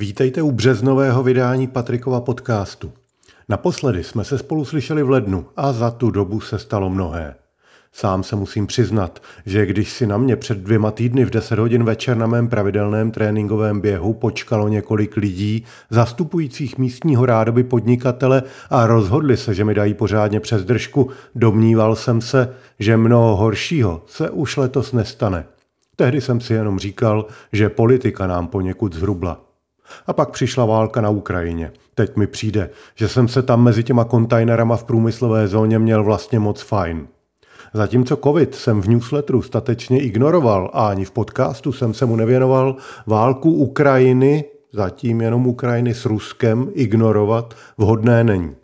Vítejte u březnového vydání Patrikova podcastu. Naposledy jsme se spolu slyšeli v lednu a za tu dobu se stalo mnohé. Sám se musím přiznat, že když si na mě před dvěma týdny v 10 hodin večer na mém pravidelném tréninkovém běhu počkalo několik lidí, zastupujících místního rádoby podnikatele a rozhodli se, že mi dají pořádně přes držku, domníval jsem se, že mnoho horšího se už letos nestane. Tehdy jsem si jenom říkal, že politika nám poněkud zhrubla. A pak přišla válka na Ukrajině. Teď mi přijde, že jsem se tam mezi těma kontajnerama v průmyslové zóně měl vlastně moc fajn. Zatímco covid jsem v newsletteru statečně ignoroval a ani v podcastu jsem se mu nevěnoval, válku Ukrajiny, zatím jenom Ukrajiny s Ruskem, ignorovat vhodné není.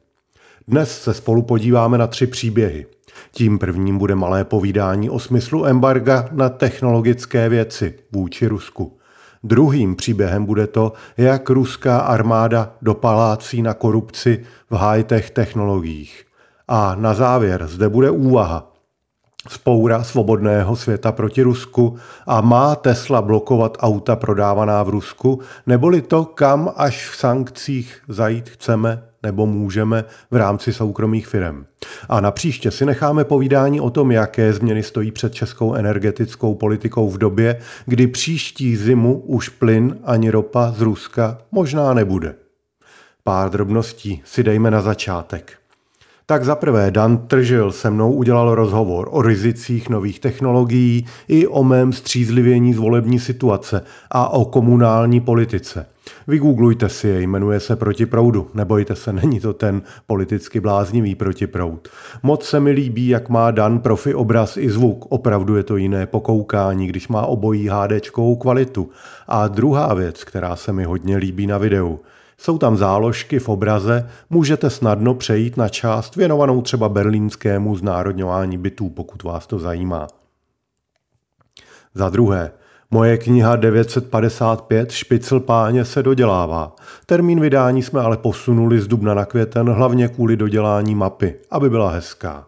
Dnes se spolu podíváme na tři příběhy. Tím prvním bude malé povídání o smyslu embarga na technologické věci vůči Rusku. Druhým příběhem bude to, jak ruská armáda dopalácí na korupci v high-tech technologiích. A na závěr zde bude úvaha. Spoura svobodného světa proti Rusku a má Tesla blokovat auta prodávaná v Rusku, neboli to, kam až v sankcích zajít chceme nebo můžeme v rámci soukromých firm. A na příště si necháme povídání o tom, jaké změny stojí před českou energetickou politikou v době, kdy příští zimu už plyn ani ropa z Ruska možná nebude. Pár drobností si dejme na začátek. Tak zaprvé Dan Tržil se mnou udělal rozhovor o rizicích nových technologií i o mém střízlivění z volební situace a o komunální politice. Vygooglujte si je, jmenuje se Proti proudu. Nebojte se, není to ten politicky bláznivý protiproud. Moc se mi líbí, jak má Dan profi obraz i zvuk. Opravdu je to jiné pokoukání, když má obojí HDčkovou kvalitu. A druhá věc, která se mi hodně líbí na videu – jsou tam záložky v obraze, můžete snadno přejít na část věnovanou třeba berlínskému znárodňování bytů, pokud vás to zajímá. Za druhé, moje kniha 955 Špicl páně se dodělává. Termín vydání jsme ale posunuli z dubna na květen hlavně kvůli dodělání mapy, aby byla hezká.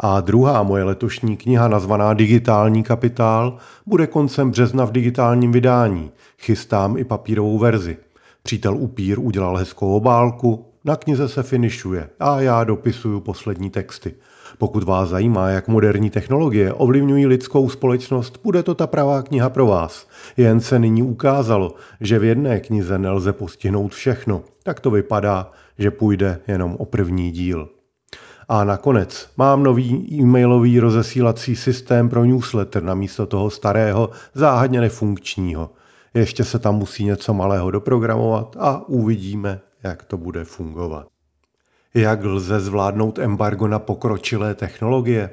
A druhá moje letošní kniha nazvaná Digitální kapitál bude koncem března v digitálním vydání. Chystám i papírovou verzi. Přítel upír udělal hezkou obálku, na knize se finišuje a já dopisuju poslední texty. Pokud vás zajímá, jak moderní technologie ovlivňují lidskou společnost, bude to ta pravá kniha pro vás. Jen se nyní ukázalo, že v jedné knize nelze postihnout všechno. Tak to vypadá, že půjde jenom o první díl. A nakonec mám nový e-mailový rozesílací systém pro newsletter namísto toho starého, záhadně nefunkčního – ještě se tam musí něco malého doprogramovat a uvidíme, jak to bude fungovat. Jak lze zvládnout embargo na pokročilé technologie?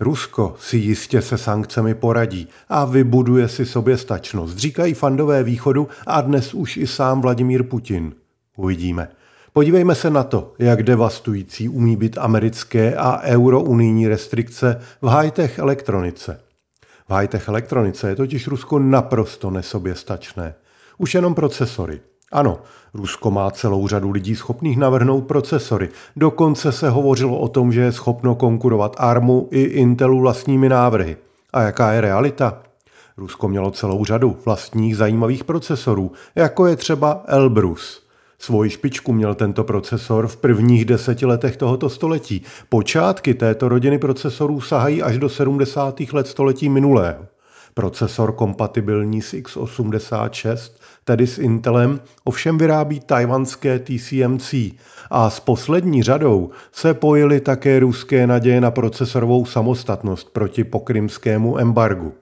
Rusko si jistě se sankcemi poradí a vybuduje si soběstačnost, říkají fandové východu a dnes už i sám Vladimír Putin. Uvidíme. Podívejme se na to, jak devastující umí být americké a eurounijní restrikce v high-tech elektronice. V high-tech elektronice je totiž Rusko naprosto nesoběstačné. Už jenom procesory. Ano, Rusko má celou řadu lidí schopných navrhnout procesory. Dokonce se hovořilo o tom, že je schopno konkurovat ARMu i Intelu vlastními návrhy. A jaká je realita? Rusko mělo celou řadu vlastních zajímavých procesorů, jako je třeba Elbrus – Svoji špičku měl tento procesor v prvních deseti letech tohoto století. Počátky této rodiny procesorů sahají až do 70. let století minulého. Procesor kompatibilní s x86, tedy s Intelem, ovšem vyrábí tajvanské TCMC a s poslední řadou se pojily také ruské naděje na procesorovou samostatnost proti pokrymskému embargu.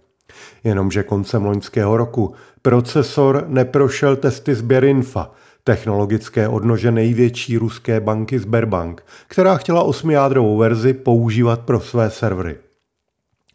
Jenomže koncem loňského roku procesor neprošel testy z Berinfa – technologické odnože největší ruské banky Sberbank, která chtěla osmijádrovou verzi používat pro své servery.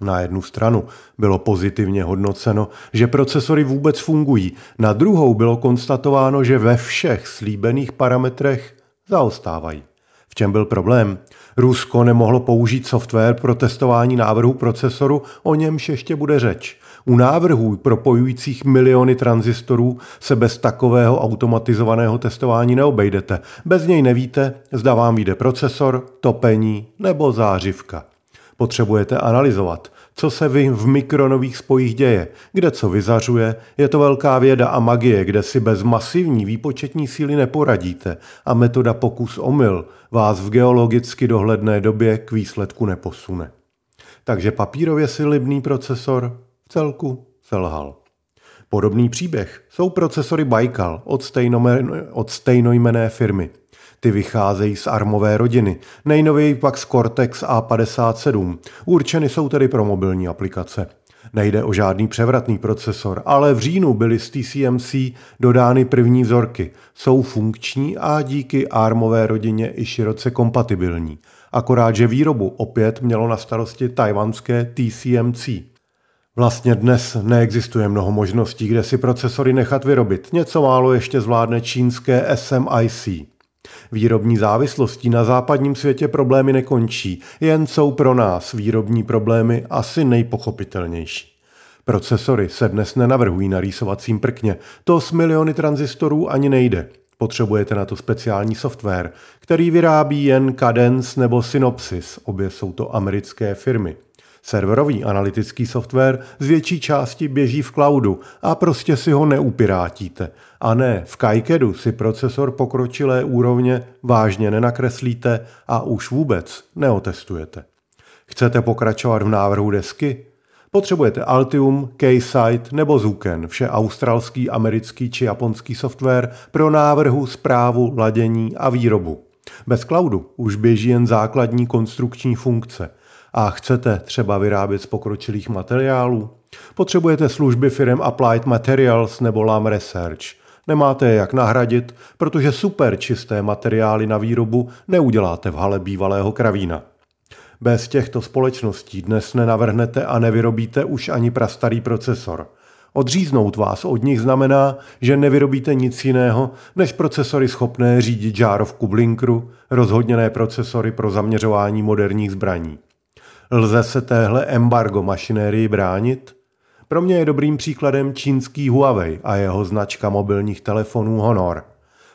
Na jednu stranu bylo pozitivně hodnoceno, že procesory vůbec fungují, na druhou bylo konstatováno, že ve všech slíbených parametrech zaostávají. V čem byl problém? Rusko nemohlo použít software pro testování návrhu procesoru, o němž ještě bude řeč. U návrhů propojujících miliony tranzistorů se bez takového automatizovaného testování neobejdete. Bez něj nevíte, zda vám vyjde procesor, topení nebo zářivka. Potřebujete analyzovat, co se v mikronových spojích děje, kde co vyzařuje, je to velká věda a magie, kde si bez masivní výpočetní síly neporadíte a metoda pokus omyl vás v geologicky dohledné době k výsledku neposune. Takže papírově si libný procesor celku selhal. Podobný příběh jsou procesory Baikal od, stejnojmené, od stejnojmené firmy. Ty vycházejí z armové rodiny, nejnověji pak z Cortex A57. Určeny jsou tedy pro mobilní aplikace. Nejde o žádný převratný procesor, ale v říjnu byly z TCMC dodány první vzorky. Jsou funkční a díky armové rodině i široce kompatibilní. Akorát, že výrobu opět mělo na starosti tajvanské TCMC. Vlastně dnes neexistuje mnoho možností, kde si procesory nechat vyrobit. Něco málo ještě zvládne čínské SMIC. Výrobní závislostí na západním světě problémy nekončí, jen jsou pro nás výrobní problémy asi nejpochopitelnější. Procesory se dnes nenavrhují na rýsovacím prkně, to s miliony tranzistorů ani nejde. Potřebujete na to speciální software, který vyrábí jen Cadence nebo Synopsys, obě jsou to americké firmy. Serverový analytický software z větší části běží v cloudu a prostě si ho neupirátíte. A ne, v KiCadu si procesor pokročilé úrovně vážně nenakreslíte a už vůbec neotestujete. Chcete pokračovat v návrhu desky? Potřebujete Altium, Keysight nebo Zuken, vše australský, americký či japonský software pro návrhu, zprávu, ladění a výrobu. Bez cloudu už běží jen základní konstrukční funkce – a chcete třeba vyrábět z pokročilých materiálů? Potřebujete služby firm Applied Materials nebo Lam Research. Nemáte je jak nahradit, protože super čisté materiály na výrobu neuděláte v hale bývalého kravína. Bez těchto společností dnes nenavrhnete a nevyrobíte už ani prastarý procesor. Odříznout vás od nich znamená, že nevyrobíte nic jiného než procesory schopné řídit žárovku blinkru, rozhodněné procesory pro zaměřování moderních zbraní. Lze se téhle embargo mašinérii bránit? Pro mě je dobrým příkladem čínský Huawei a jeho značka mobilních telefonů Honor.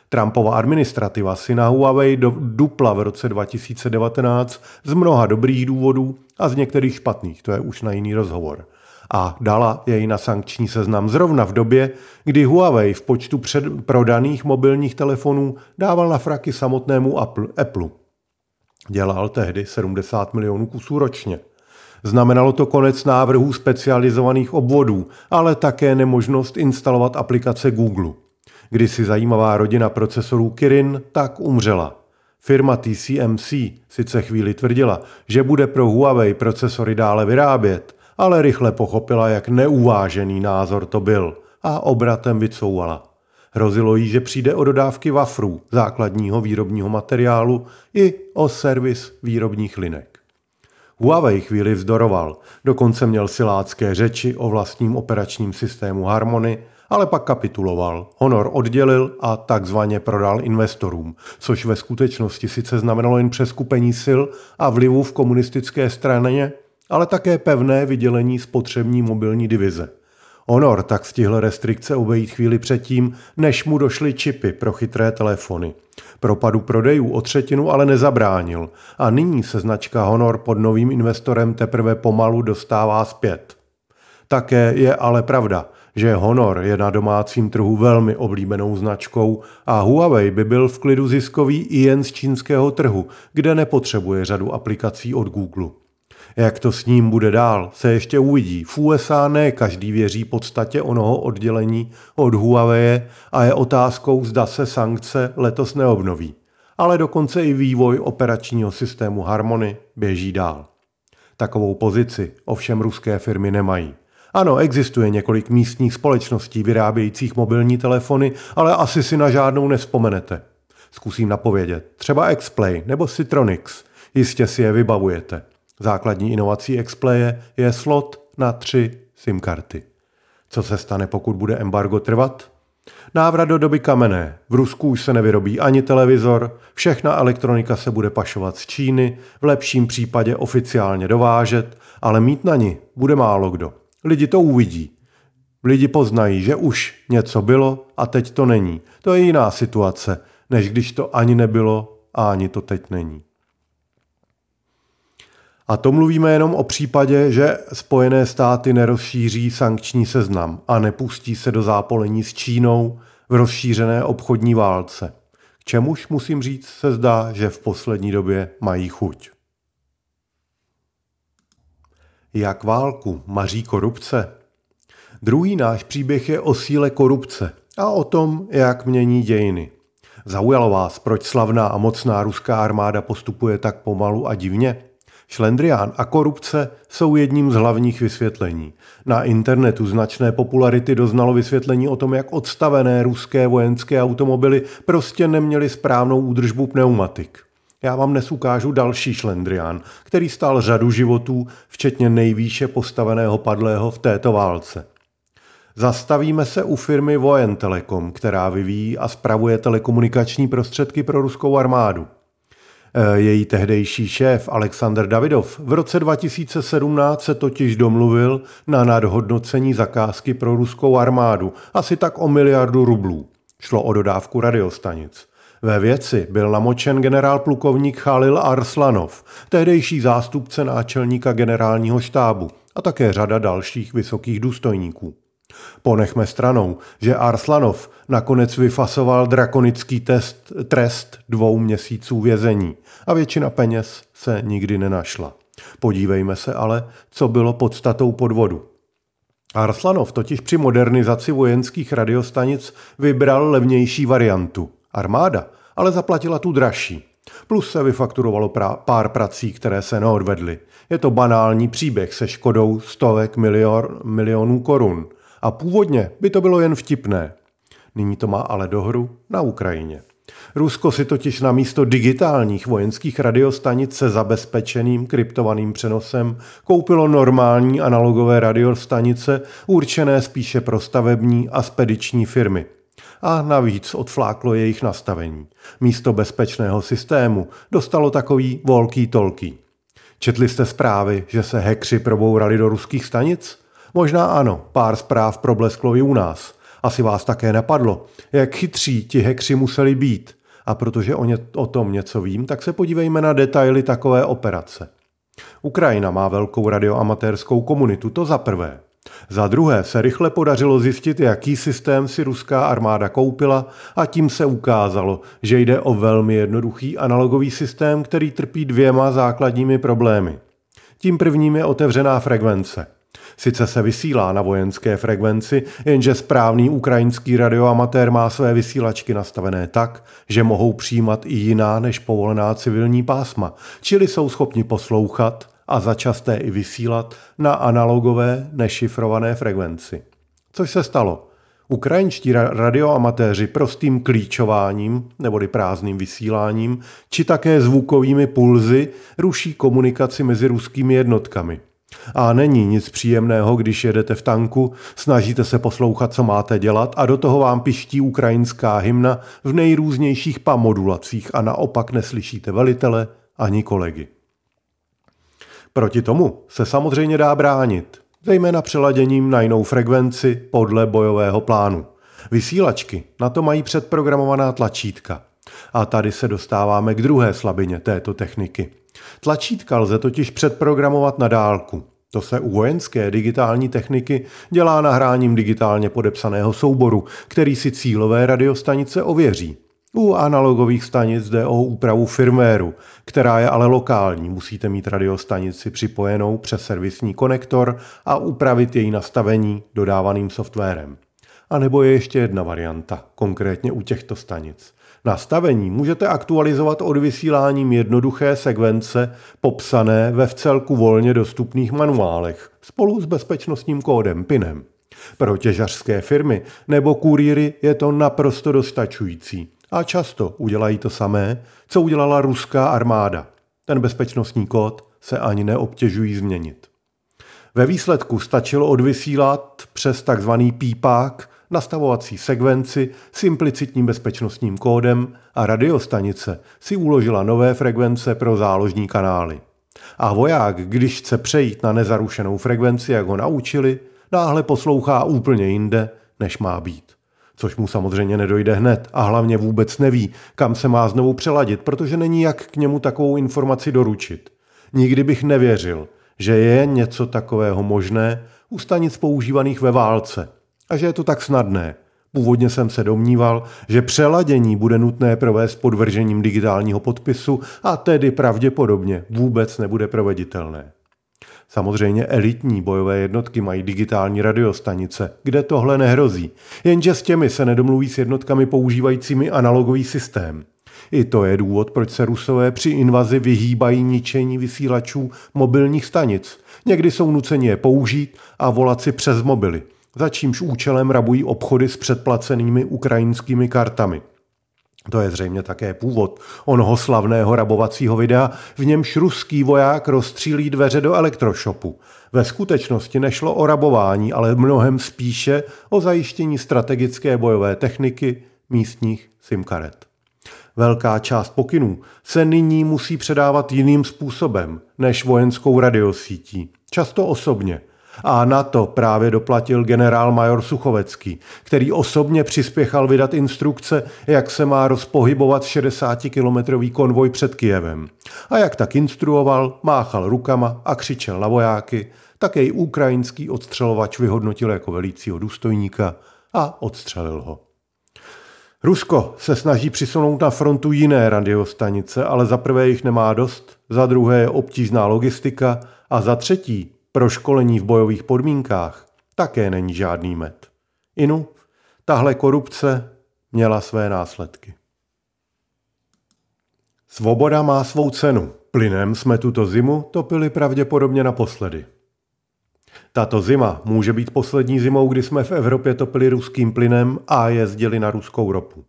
Trumpova administrativa si na Huawei do, dupla v roce 2019 z mnoha dobrých důvodů a z některých špatných, to je už na jiný rozhovor. A dala jej na sankční seznam zrovna v době, kdy Huawei v počtu prodaných mobilních telefonů dával na fraky samotnému Apple. Dělal tehdy 70 milionů kusů ročně. Znamenalo to konec návrhů specializovaných obvodů, ale také nemožnost instalovat aplikace Google. si zajímavá rodina procesorů Kirin tak umřela. Firma TCMC sice chvíli tvrdila, že bude pro Huawei procesory dále vyrábět, ale rychle pochopila, jak neuvážený názor to byl a obratem vycouvala. Hrozilo jí, že přijde o dodávky wafrů, základního výrobního materiálu, i o servis výrobních linek. Huawei chvíli vzdoroval, dokonce měl silácké řeči o vlastním operačním systému Harmony, ale pak kapituloval, Honor oddělil a takzvaně prodal investorům, což ve skutečnosti sice znamenalo jen přeskupení sil a vlivu v komunistické straně, ale také pevné vydělení spotřební mobilní divize – Honor tak stihl restrikce obejít chvíli předtím, než mu došly čipy pro chytré telefony. Propadu prodejů o třetinu ale nezabránil a nyní se značka Honor pod novým investorem teprve pomalu dostává zpět. Také je ale pravda, že Honor je na domácím trhu velmi oblíbenou značkou a Huawei by byl v klidu ziskový i jen z čínského trhu, kde nepotřebuje řadu aplikací od Google. Jak to s ním bude dál, se ještě uvidí. V USA ne každý věří podstatě onoho oddělení od Huawei a je otázkou, zda se sankce letos neobnoví. Ale dokonce i vývoj operačního systému Harmony běží dál. Takovou pozici ovšem ruské firmy nemají. Ano, existuje několik místních společností vyrábějících mobilní telefony, ale asi si na žádnou nespomenete. Zkusím napovědět. Třeba Xplay nebo Citronics. Jistě si je vybavujete. Základní inovací Xplaye je slot na tři SIM karty. Co se stane, pokud bude embargo trvat? Návrat do doby kamenné. V Rusku už se nevyrobí ani televizor, všechna elektronika se bude pašovat z Číny, v lepším případě oficiálně dovážet, ale mít na ní bude málo kdo. Lidi to uvidí. Lidi poznají, že už něco bylo a teď to není. To je jiná situace, než když to ani nebylo a ani to teď není. A to mluvíme jenom o případě, že Spojené státy nerozšíří sankční seznam a nepustí se do zápolení s Čínou v rozšířené obchodní válce. K čemuž musím říct, se zdá, že v poslední době mají chuť. Jak válku maří korupce? Druhý náš příběh je o síle korupce a o tom, jak mění dějiny. Zaujalo vás, proč slavná a mocná ruská armáda postupuje tak pomalu a divně? Šlendrián a korupce jsou jedním z hlavních vysvětlení. Na internetu značné popularity doznalo vysvětlení o tom, jak odstavené ruské vojenské automobily prostě neměly správnou údržbu pneumatik. Já vám dnes ukážu další šlendrián, který stál řadu životů, včetně nejvýše postaveného padlého v této válce. Zastavíme se u firmy Vojen Telekom, která vyvíjí a spravuje telekomunikační prostředky pro ruskou armádu. E, její tehdejší šéf Alexander Davidov v roce 2017 se totiž domluvil na nadhodnocení zakázky pro ruskou armádu, asi tak o miliardu rublů. Šlo o dodávku radiostanic. Ve věci byl namočen generál plukovník Khalil Arslanov, tehdejší zástupce náčelníka generálního štábu a také řada dalších vysokých důstojníků. Ponechme stranou, že Arslanov nakonec vyfasoval drakonický test, trest dvou měsíců vězení a většina peněz se nikdy nenašla. Podívejme se ale, co bylo podstatou podvodu. Arslanov totiž při modernizaci vojenských radiostanic vybral levnější variantu. Armáda ale zaplatila tu dražší. Plus se vyfakturovalo pra- pár prací, které se neodvedly. Je to banální příběh se škodou stovek milior, milionů korun. A původně by to bylo jen vtipné. Nyní to má ale dohru na Ukrajině. Rusko si totiž na místo digitálních vojenských radiostanic se zabezpečeným kryptovaným přenosem koupilo normální analogové radiostanice určené spíše pro stavební a spediční firmy. A navíc odfláklo jejich nastavení. Místo bezpečného systému dostalo takový volký tolký. Četli jste zprávy, že se hekři probourali do ruských stanic? Možná ano, pár zpráv problesklo i u nás. Asi vás také napadlo, jak chytří ti hekři museli být. A protože o, ně, o tom něco vím, tak se podívejme na detaily takové operace. Ukrajina má velkou radioamatérskou komunitu, to za prvé. Za druhé se rychle podařilo zjistit, jaký systém si ruská armáda koupila a tím se ukázalo, že jde o velmi jednoduchý analogový systém, který trpí dvěma základními problémy. Tím prvním je otevřená frekvence. Sice se vysílá na vojenské frekvenci, jenže správný ukrajinský radioamatér má své vysílačky nastavené tak, že mohou přijímat i jiná než povolená civilní pásma, čili jsou schopni poslouchat a začasté i vysílat na analogové nešifrované frekvenci. Což se stalo? Ukrajinští radioamatéři prostým klíčováním neboli prázdným vysíláním či také zvukovými pulzy ruší komunikaci mezi ruskými jednotkami. A není nic příjemného, když jedete v tanku, snažíte se poslouchat, co máte dělat a do toho vám piští ukrajinská hymna v nejrůznějších pamodulacích a naopak neslyšíte velitele ani kolegy. Proti tomu se samozřejmě dá bránit, zejména přeladěním na jinou frekvenci podle bojového plánu. Vysílačky na to mají předprogramovaná tlačítka. A tady se dostáváme k druhé slabině této techniky. Tlačítka lze totiž předprogramovat na dálku. To se u vojenské digitální techniky dělá nahráním digitálně podepsaného souboru, který si cílové radiostanice ověří. U analogových stanic jde o úpravu firmwareu, která je ale lokální. Musíte mít radiostanici připojenou přes servisní konektor a upravit její nastavení dodávaným softwarem. A nebo je ještě jedna varianta, konkrétně u těchto stanic. Nastavení můžete aktualizovat odvysíláním jednoduché sekvence popsané ve vcelku volně dostupných manuálech spolu s bezpečnostním kódem PINem. Pro těžařské firmy nebo kurýry je to naprosto dostačující a často udělají to samé, co udělala ruská armáda. Ten bezpečnostní kód se ani neobtěžují změnit. Ve výsledku stačilo odvysílat přes tzv. pípák nastavovací sekvenci s implicitním bezpečnostním kódem a radiostanice si uložila nové frekvence pro záložní kanály. A voják, když chce přejít na nezarušenou frekvenci, jak ho naučili, náhle poslouchá úplně jinde, než má být. Což mu samozřejmě nedojde hned a hlavně vůbec neví, kam se má znovu přeladit, protože není jak k němu takovou informaci doručit. Nikdy bych nevěřil, že je něco takového možné u stanic používaných ve válce a že je to tak snadné. Původně jsem se domníval, že přeladění bude nutné provést podvržením digitálního podpisu a tedy pravděpodobně vůbec nebude proveditelné. Samozřejmě elitní bojové jednotky mají digitální radiostanice, kde tohle nehrozí, jenže s těmi se nedomluví s jednotkami používajícími analogový systém. I to je důvod, proč se Rusové při invazi vyhýbají ničení vysílačů mobilních stanic. Někdy jsou nuceni je použít a volat si přes mobily, za čímž účelem rabují obchody s předplacenými ukrajinskými kartami. To je zřejmě také původ onoho slavného rabovacího videa, v němž ruský voják rozstřílí dveře do elektroshopu. Ve skutečnosti nešlo o rabování, ale mnohem spíše o zajištění strategické bojové techniky místních SIM karet. Velká část pokynů se nyní musí předávat jiným způsobem než vojenskou radiosítí, často osobně – a na to právě doplatil generál major Suchovecký, který osobně přispěchal vydat instrukce, jak se má rozpohybovat 60-kilometrový konvoj před Kijevem. A jak tak instruoval, máchal rukama a křičel na vojáky, tak jej ukrajinský odstřelovač vyhodnotil jako velícího důstojníka a odstřelil ho. Rusko se snaží přisunout na frontu jiné radiostanice, ale za prvé jich nemá dost, za druhé je obtížná logistika a za třetí pro školení v bojových podmínkách také není žádný med. Inu, tahle korupce měla své následky. Svoboda má svou cenu. Plynem jsme tuto zimu topili pravděpodobně naposledy. Tato zima může být poslední zimou, kdy jsme v Evropě topili ruským plynem a jezdili na ruskou ropu.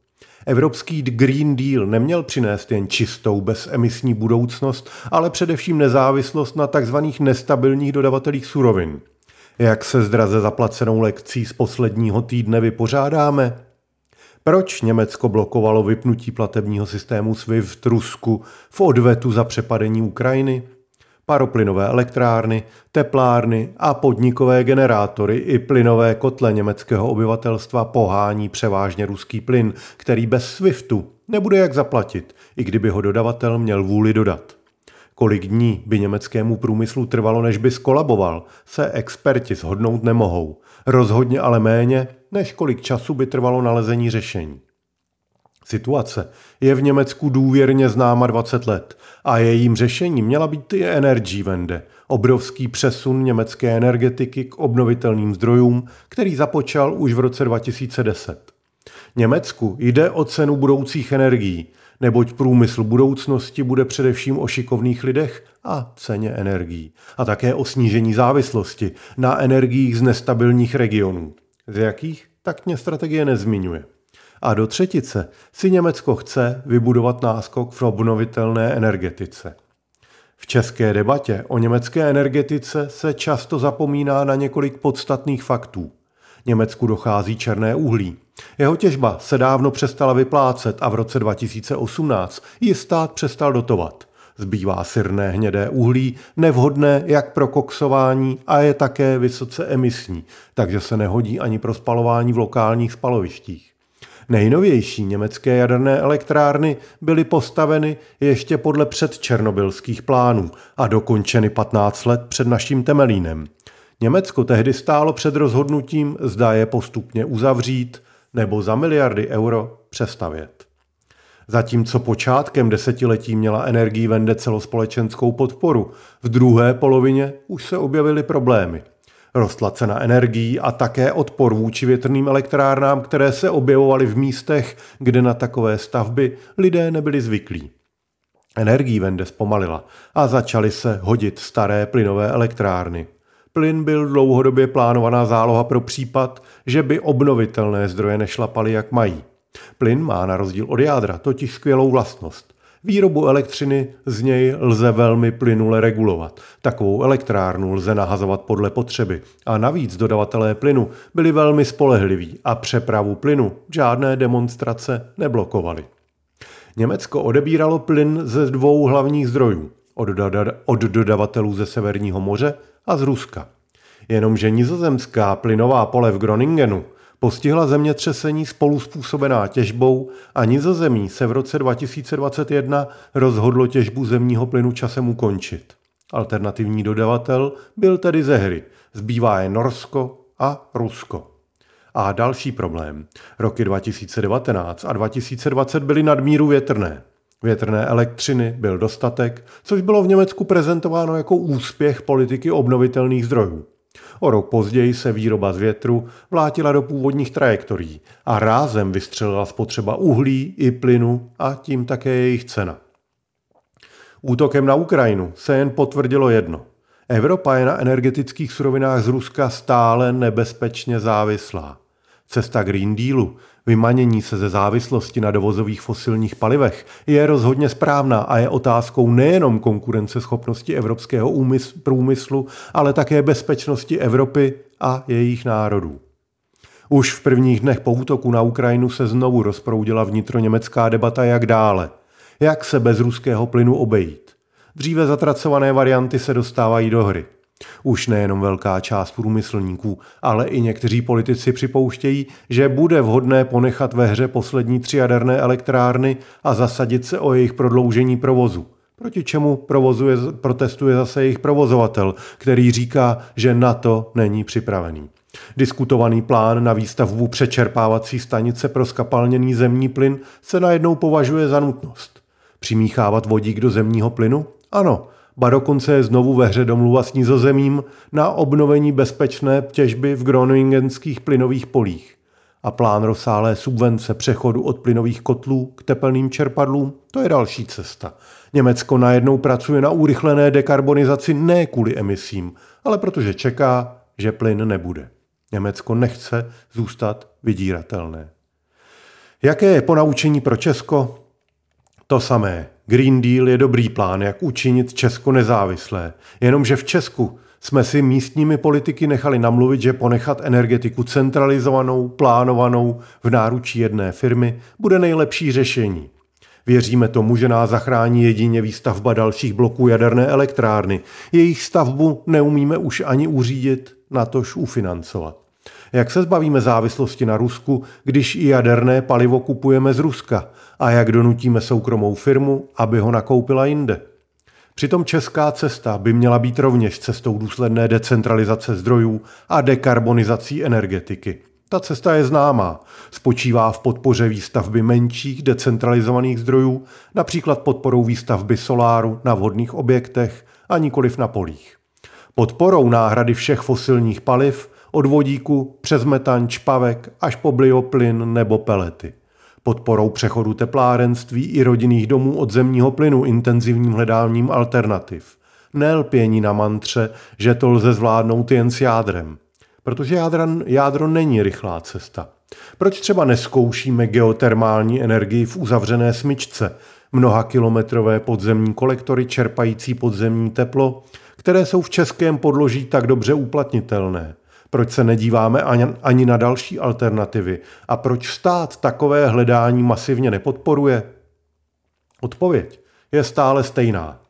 Evropský Green Deal neměl přinést jen čistou bezemisní budoucnost, ale především nezávislost na tzv. nestabilních dodavatelích surovin. Jak se s draze zaplacenou lekcí z posledního týdne vypořádáme? Proč Německo blokovalo vypnutí platebního systému SWIFT Rusku v odvetu za přepadení Ukrajiny? Paroplynové elektrárny, teplárny a podnikové generátory i plynové kotle německého obyvatelstva pohání převážně ruský plyn, který bez SWIFTu nebude jak zaplatit, i kdyby ho dodavatel měl vůli dodat. Kolik dní by německému průmyslu trvalo, než by skolaboval, se experti shodnout nemohou. Rozhodně ale méně, než kolik času by trvalo nalezení řešení. Situace je v Německu důvěrně známa 20 let a jejím řešením měla být i Energiewende, obrovský přesun německé energetiky k obnovitelným zdrojům, který započal už v roce 2010. Německu jde o cenu budoucích energií, neboť průmysl budoucnosti bude především o šikovných lidech a ceně energií. A také o snížení závislosti na energiích z nestabilních regionů. Z jakých? Tak mě strategie nezmiňuje. A do třetice si Německo chce vybudovat náskok v obnovitelné energetice. V české debatě o německé energetice se často zapomíná na několik podstatných faktů. Německu dochází černé uhlí. Jeho těžba se dávno přestala vyplácet a v roce 2018 ji stát přestal dotovat. Zbývá syrné hnědé uhlí, nevhodné jak pro koksování a je také vysoce emisní, takže se nehodí ani pro spalování v lokálních spalovištích. Nejnovější německé jaderné elektrárny byly postaveny ještě podle předčernobylských plánů a dokončeny 15 let před naším Temelínem. Německo tehdy stálo před rozhodnutím, zda je postupně uzavřít nebo za miliardy euro přestavět. Zatímco počátkem desetiletí měla energii vende celospolečenskou podporu, v druhé polovině už se objevily problémy – Rostla cena energií a také odpor vůči větrným elektrárnám, které se objevovaly v místech, kde na takové stavby lidé nebyli zvyklí. Energii vende zpomalila a začaly se hodit staré plynové elektrárny. Plyn byl dlouhodobě plánovaná záloha pro případ, že by obnovitelné zdroje nešlapaly jak mají. Plyn má na rozdíl od jádra totiž skvělou vlastnost. Výrobu elektřiny z něj lze velmi plynule regulovat. Takovou elektrárnu lze nahazovat podle potřeby. A navíc dodavatelé plynu byli velmi spolehliví a přepravu plynu žádné demonstrace neblokovaly. Německo odebíralo plyn ze dvou hlavních zdrojů. Od, doda- od dodavatelů ze Severního moře a z Ruska. Jenomže nizozemská plynová pole v Groningenu postihla zemětřesení spolu způsobená těžbou a nizozemí se v roce 2021 rozhodlo těžbu zemního plynu časem ukončit. Alternativní dodavatel byl tedy ze hry. Zbývá je Norsko a Rusko. A další problém. Roky 2019 a 2020 byly nadmíru větrné. Větrné elektřiny byl dostatek, což bylo v Německu prezentováno jako úspěch politiky obnovitelných zdrojů. O rok později se výroba z větru vlátila do původních trajektorií a rázem vystřelila spotřeba uhlí i plynu a tím také jejich cena. Útokem na Ukrajinu se jen potvrdilo jedno. Evropa je na energetických surovinách z Ruska stále nebezpečně závislá. Cesta Green Dealu, vymanění se ze závislosti na dovozových fosilních palivech, je rozhodně správná a je otázkou nejenom konkurenceschopnosti evropského průmyslu, ale také bezpečnosti Evropy a jejich národů. Už v prvních dnech po útoku na Ukrajinu se znovu rozproudila vnitroněmecká debata, jak dále. Jak se bez ruského plynu obejít. Dříve zatracované varianty se dostávají do hry. Už nejenom velká část průmyslníků, ale i někteří politici připouštějí, že bude vhodné ponechat ve hře poslední tři jaderné elektrárny a zasadit se o jejich prodloužení provozu. Proti čemu provozuje, protestuje zase jejich provozovatel, který říká, že na to není připravený. Diskutovaný plán na výstavbu přečerpávací stanice pro skapalněný zemní plyn se najednou považuje za nutnost. Přimíchávat vodík do zemního plynu? Ano, ba dokonce je znovu ve hře domluva s nizozemím na obnovení bezpečné těžby v groningenských plynových polích. A plán rozsáhlé subvence přechodu od plynových kotlů k tepelným čerpadlům, to je další cesta. Německo najednou pracuje na urychlené dekarbonizaci ne kvůli emisím, ale protože čeká, že plyn nebude. Německo nechce zůstat vydíratelné. Jaké je ponaučení pro Česko? To samé. Green Deal je dobrý plán, jak učinit Česko nezávislé. Jenomže v Česku jsme si místními politiky nechali namluvit, že ponechat energetiku centralizovanou, plánovanou v náručí jedné firmy bude nejlepší řešení. Věříme tomu, že nás zachrání jedině výstavba dalších bloků jaderné elektrárny. Jejich stavbu neumíme už ani uřídit, natož ufinancovat. Jak se zbavíme závislosti na Rusku, když i jaderné palivo kupujeme z Ruska? A jak donutíme soukromou firmu, aby ho nakoupila jinde? Přitom česká cesta by měla být rovněž cestou důsledné decentralizace zdrojů a dekarbonizací energetiky. Ta cesta je známá. Spočívá v podpoře výstavby menších decentralizovaných zdrojů, například podporou výstavby soláru na vhodných objektech a nikoliv na polích. Podporou náhrady všech fosilních paliv od vodíku přes metan, čpavek až po bioplyn nebo pelety. Podporou přechodu teplárenství i rodinných domů od zemního plynu intenzivním hledáním alternativ. Nelpění na mantře, že to lze zvládnout jen s jádrem. Protože jádro, jádro není rychlá cesta. Proč třeba neskoušíme geotermální energii v uzavřené smyčce, mnoha kilometrové podzemní kolektory čerpající podzemní teplo, které jsou v českém podloží tak dobře uplatnitelné? Proč se nedíváme ani na další alternativy? A proč stát takové hledání masivně nepodporuje? Odpověď je stále stejná.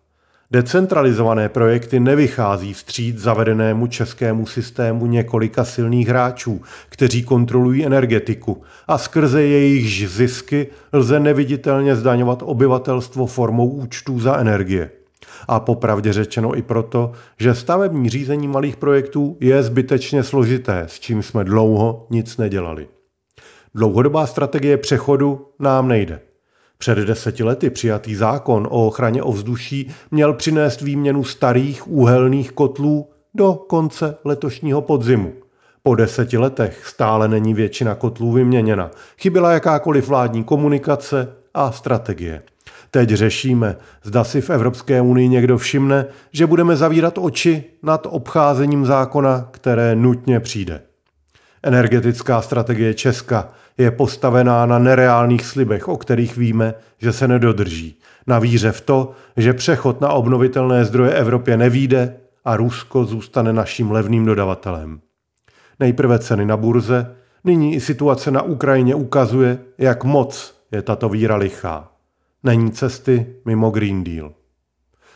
Decentralizované projekty nevychází vstříc zavedenému českému systému několika silných hráčů, kteří kontrolují energetiku a skrze jejich zisky lze neviditelně zdaňovat obyvatelstvo formou účtů za energie. A popravdě řečeno i proto, že stavební řízení malých projektů je zbytečně složité, s čím jsme dlouho nic nedělali. Dlouhodobá strategie přechodu nám nejde. Před deseti lety přijatý zákon o ochraně ovzduší měl přinést výměnu starých úhelných kotlů do konce letošního podzimu. Po deseti letech stále není většina kotlů vyměněna. Chyběla jakákoliv vládní komunikace a strategie. Teď řešíme, zda si v Evropské unii někdo všimne, že budeme zavírat oči nad obcházením zákona, které nutně přijde. Energetická strategie Česka je postavená na nereálných slibech, o kterých víme, že se nedodrží. Na víře v to, že přechod na obnovitelné zdroje Evropě nevíde a Rusko zůstane naším levným dodavatelem. Nejprve ceny na burze, nyní i situace na Ukrajině ukazuje, jak moc je tato víra lichá. Není cesty mimo Green Deal.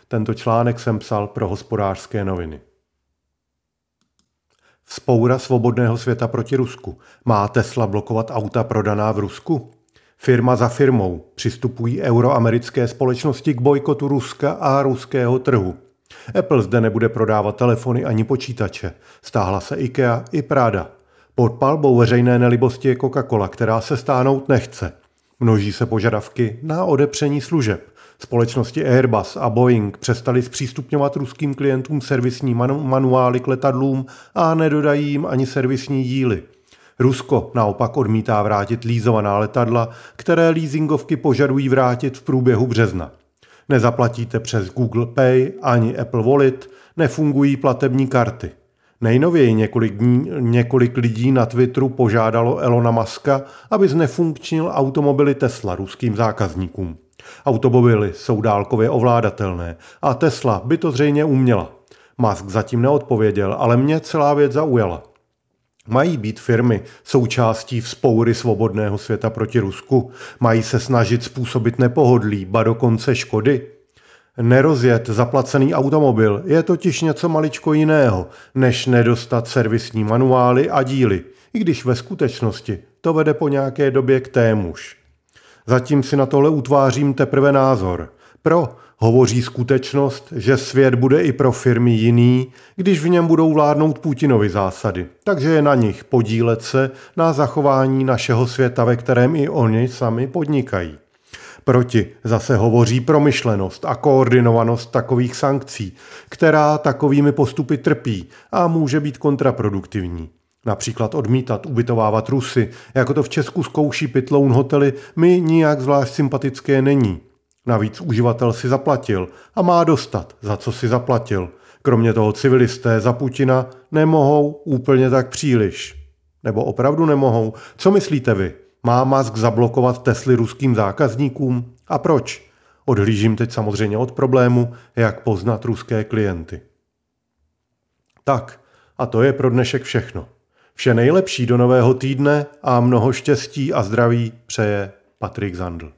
Tento článek jsem psal pro hospodářské noviny. Vzpoura svobodného světa proti Rusku. Má Tesla blokovat auta prodaná v Rusku? Firma za firmou přistupují euroamerické společnosti k bojkotu Ruska a ruského trhu. Apple zde nebude prodávat telefony ani počítače. Stáhla se IKEA i Prada. Pod palbou veřejné nelibosti je Coca-Cola, která se stáhnout nechce. Množí se požadavky na odepření služeb. Společnosti Airbus a Boeing přestali zpřístupňovat ruským klientům servisní manuály k letadlům a nedodají jim ani servisní díly. Rusko naopak odmítá vrátit lízovaná letadla, které leasingovky požadují vrátit v průběhu března. Nezaplatíte přes Google Pay ani Apple Wallet, nefungují platební karty. Nejnověji několik, dní, několik lidí na Twitteru požádalo Elona Muska, aby znefunkčnil automobily Tesla ruským zákazníkům. Automobily jsou dálkově ovládatelné a Tesla by to zřejmě uměla. Musk zatím neodpověděl, ale mě celá věc zaujala. Mají být firmy součástí vzpoury svobodného světa proti Rusku? Mají se snažit způsobit nepohodlí, ba dokonce škody? Nerozjet zaplacený automobil je totiž něco maličko jiného, než nedostat servisní manuály a díly, i když ve skutečnosti to vede po nějaké době k témuž. Zatím si na tohle utvářím teprve názor. Pro hovoří skutečnost, že svět bude i pro firmy jiný, když v něm budou vládnout Putinovi zásady. Takže je na nich podílet se na zachování našeho světa, ve kterém i oni sami podnikají. Proti zase hovoří promyšlenost a koordinovanost takových sankcí, která takovými postupy trpí a může být kontraproduktivní. Například odmítat ubytovávat Rusy, jako to v Česku zkouší Pitloun hotely, mi nijak zvlášť sympatické není. Navíc uživatel si zaplatil a má dostat, za co si zaplatil. Kromě toho civilisté za Putina nemohou úplně tak příliš. Nebo opravdu nemohou? Co myslíte vy? Má Musk zablokovat Tesly ruským zákazníkům? A proč? Odhlížím teď samozřejmě od problému, jak poznat ruské klienty. Tak, a to je pro dnešek všechno. Vše nejlepší do nového týdne a mnoho štěstí a zdraví přeje Patrik Zandl.